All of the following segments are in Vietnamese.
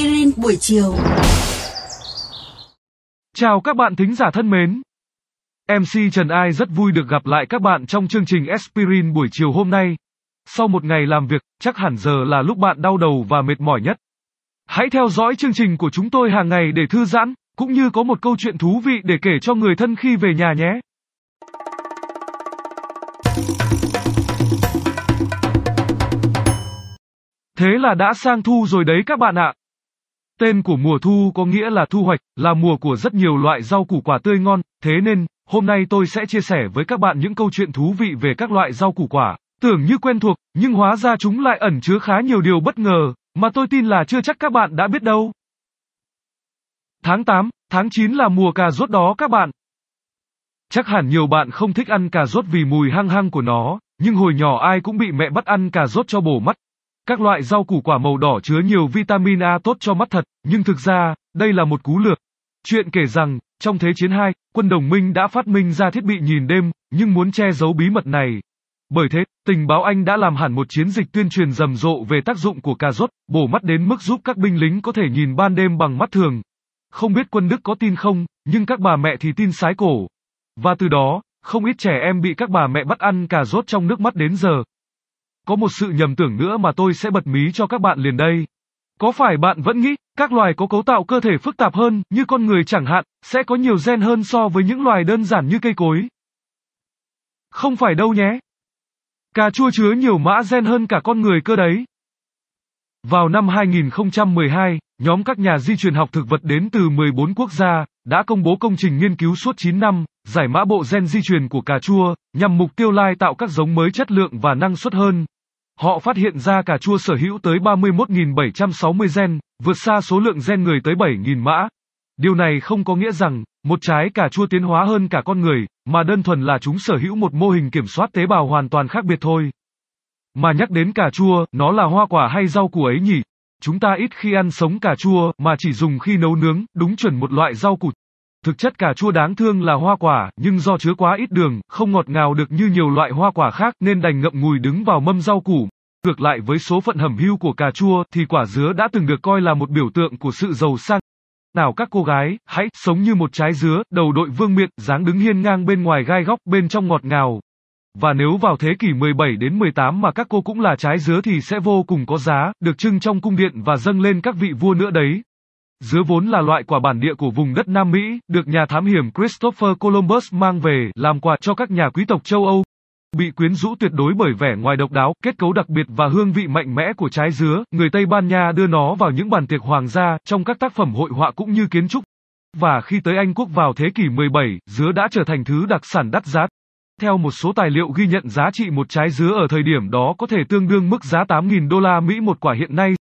Aspirin buổi chiều. Chào các bạn thính giả thân mến. MC Trần Ai rất vui được gặp lại các bạn trong chương trình Aspirin buổi chiều hôm nay. Sau một ngày làm việc, chắc hẳn giờ là lúc bạn đau đầu và mệt mỏi nhất. Hãy theo dõi chương trình của chúng tôi hàng ngày để thư giãn, cũng như có một câu chuyện thú vị để kể cho người thân khi về nhà nhé. Thế là đã sang thu rồi đấy các bạn ạ. Tên của mùa thu có nghĩa là thu hoạch, là mùa của rất nhiều loại rau củ quả tươi ngon, thế nên, hôm nay tôi sẽ chia sẻ với các bạn những câu chuyện thú vị về các loại rau củ quả. Tưởng như quen thuộc, nhưng hóa ra chúng lại ẩn chứa khá nhiều điều bất ngờ, mà tôi tin là chưa chắc các bạn đã biết đâu. Tháng 8, tháng 9 là mùa cà rốt đó các bạn. Chắc hẳn nhiều bạn không thích ăn cà rốt vì mùi hăng hăng của nó, nhưng hồi nhỏ ai cũng bị mẹ bắt ăn cà rốt cho bổ mắt, các loại rau củ quả màu đỏ chứa nhiều vitamin A tốt cho mắt thật, nhưng thực ra, đây là một cú lược. Chuyện kể rằng, trong Thế chiến 2, quân đồng minh đã phát minh ra thiết bị nhìn đêm, nhưng muốn che giấu bí mật này. Bởi thế, tình báo Anh đã làm hẳn một chiến dịch tuyên truyền rầm rộ về tác dụng của cà rốt, bổ mắt đến mức giúp các binh lính có thể nhìn ban đêm bằng mắt thường. Không biết quân Đức có tin không, nhưng các bà mẹ thì tin sái cổ. Và từ đó, không ít trẻ em bị các bà mẹ bắt ăn cà rốt trong nước mắt đến giờ. Có một sự nhầm tưởng nữa mà tôi sẽ bật mí cho các bạn liền đây. Có phải bạn vẫn nghĩ, các loài có cấu tạo cơ thể phức tạp hơn, như con người chẳng hạn, sẽ có nhiều gen hơn so với những loài đơn giản như cây cối? Không phải đâu nhé. Cà chua chứa nhiều mã gen hơn cả con người cơ đấy. Vào năm 2012, nhóm các nhà di truyền học thực vật đến từ 14 quốc gia đã công bố công trình nghiên cứu suốt 9 năm, giải mã bộ gen di truyền của cà chua, nhằm mục tiêu lai tạo các giống mới chất lượng và năng suất hơn. Họ phát hiện ra cà chua sở hữu tới 31.760 gen, vượt xa số lượng gen người tới 7.000 mã. Điều này không có nghĩa rằng, một trái cà chua tiến hóa hơn cả con người, mà đơn thuần là chúng sở hữu một mô hình kiểm soát tế bào hoàn toàn khác biệt thôi. Mà nhắc đến cà chua, nó là hoa quả hay rau củ ấy nhỉ? Chúng ta ít khi ăn sống cà chua, mà chỉ dùng khi nấu nướng, đúng chuẩn một loại rau củ. Thực chất cà chua đáng thương là hoa quả, nhưng do chứa quá ít đường, không ngọt ngào được như nhiều loại hoa quả khác nên đành ngậm ngùi đứng vào mâm rau củ. Ngược lại với số phận hầm hưu của cà chua thì quả dứa đã từng được coi là một biểu tượng của sự giàu sang. Nào các cô gái, hãy sống như một trái dứa, đầu đội vương miện, dáng đứng hiên ngang bên ngoài gai góc, bên trong ngọt ngào. Và nếu vào thế kỷ 17 đến 18 mà các cô cũng là trái dứa thì sẽ vô cùng có giá, được trưng trong cung điện và dâng lên các vị vua nữa đấy. Dứa vốn là loại quả bản địa của vùng đất Nam Mỹ, được nhà thám hiểm Christopher Columbus mang về làm quà cho các nhà quý tộc châu Âu. Bị quyến rũ tuyệt đối bởi vẻ ngoài độc đáo, kết cấu đặc biệt và hương vị mạnh mẽ của trái dứa, người Tây Ban Nha đưa nó vào những bàn tiệc hoàng gia, trong các tác phẩm hội họa cũng như kiến trúc. Và khi tới Anh quốc vào thế kỷ 17, dứa đã trở thành thứ đặc sản đắt giá. Theo một số tài liệu ghi nhận giá trị một trái dứa ở thời điểm đó có thể tương đương mức giá 8.000 đô la Mỹ một quả hiện nay.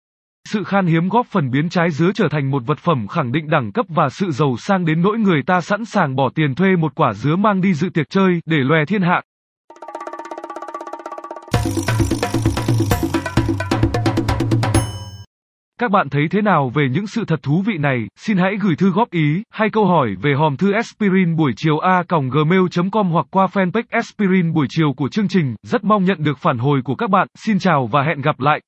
Sự khan hiếm góp phần biến trái dứa trở thành một vật phẩm khẳng định đẳng cấp và sự giàu sang đến nỗi người ta sẵn sàng bỏ tiền thuê một quả dứa mang đi dự tiệc chơi để lòe thiên hạ. Các bạn thấy thế nào về những sự thật thú vị này? Xin hãy gửi thư góp ý hay câu hỏi về hòm thư aspirin buổi chiều a gmail.com hoặc qua fanpage aspirin buổi chiều của chương trình. Rất mong nhận được phản hồi của các bạn. Xin chào và hẹn gặp lại.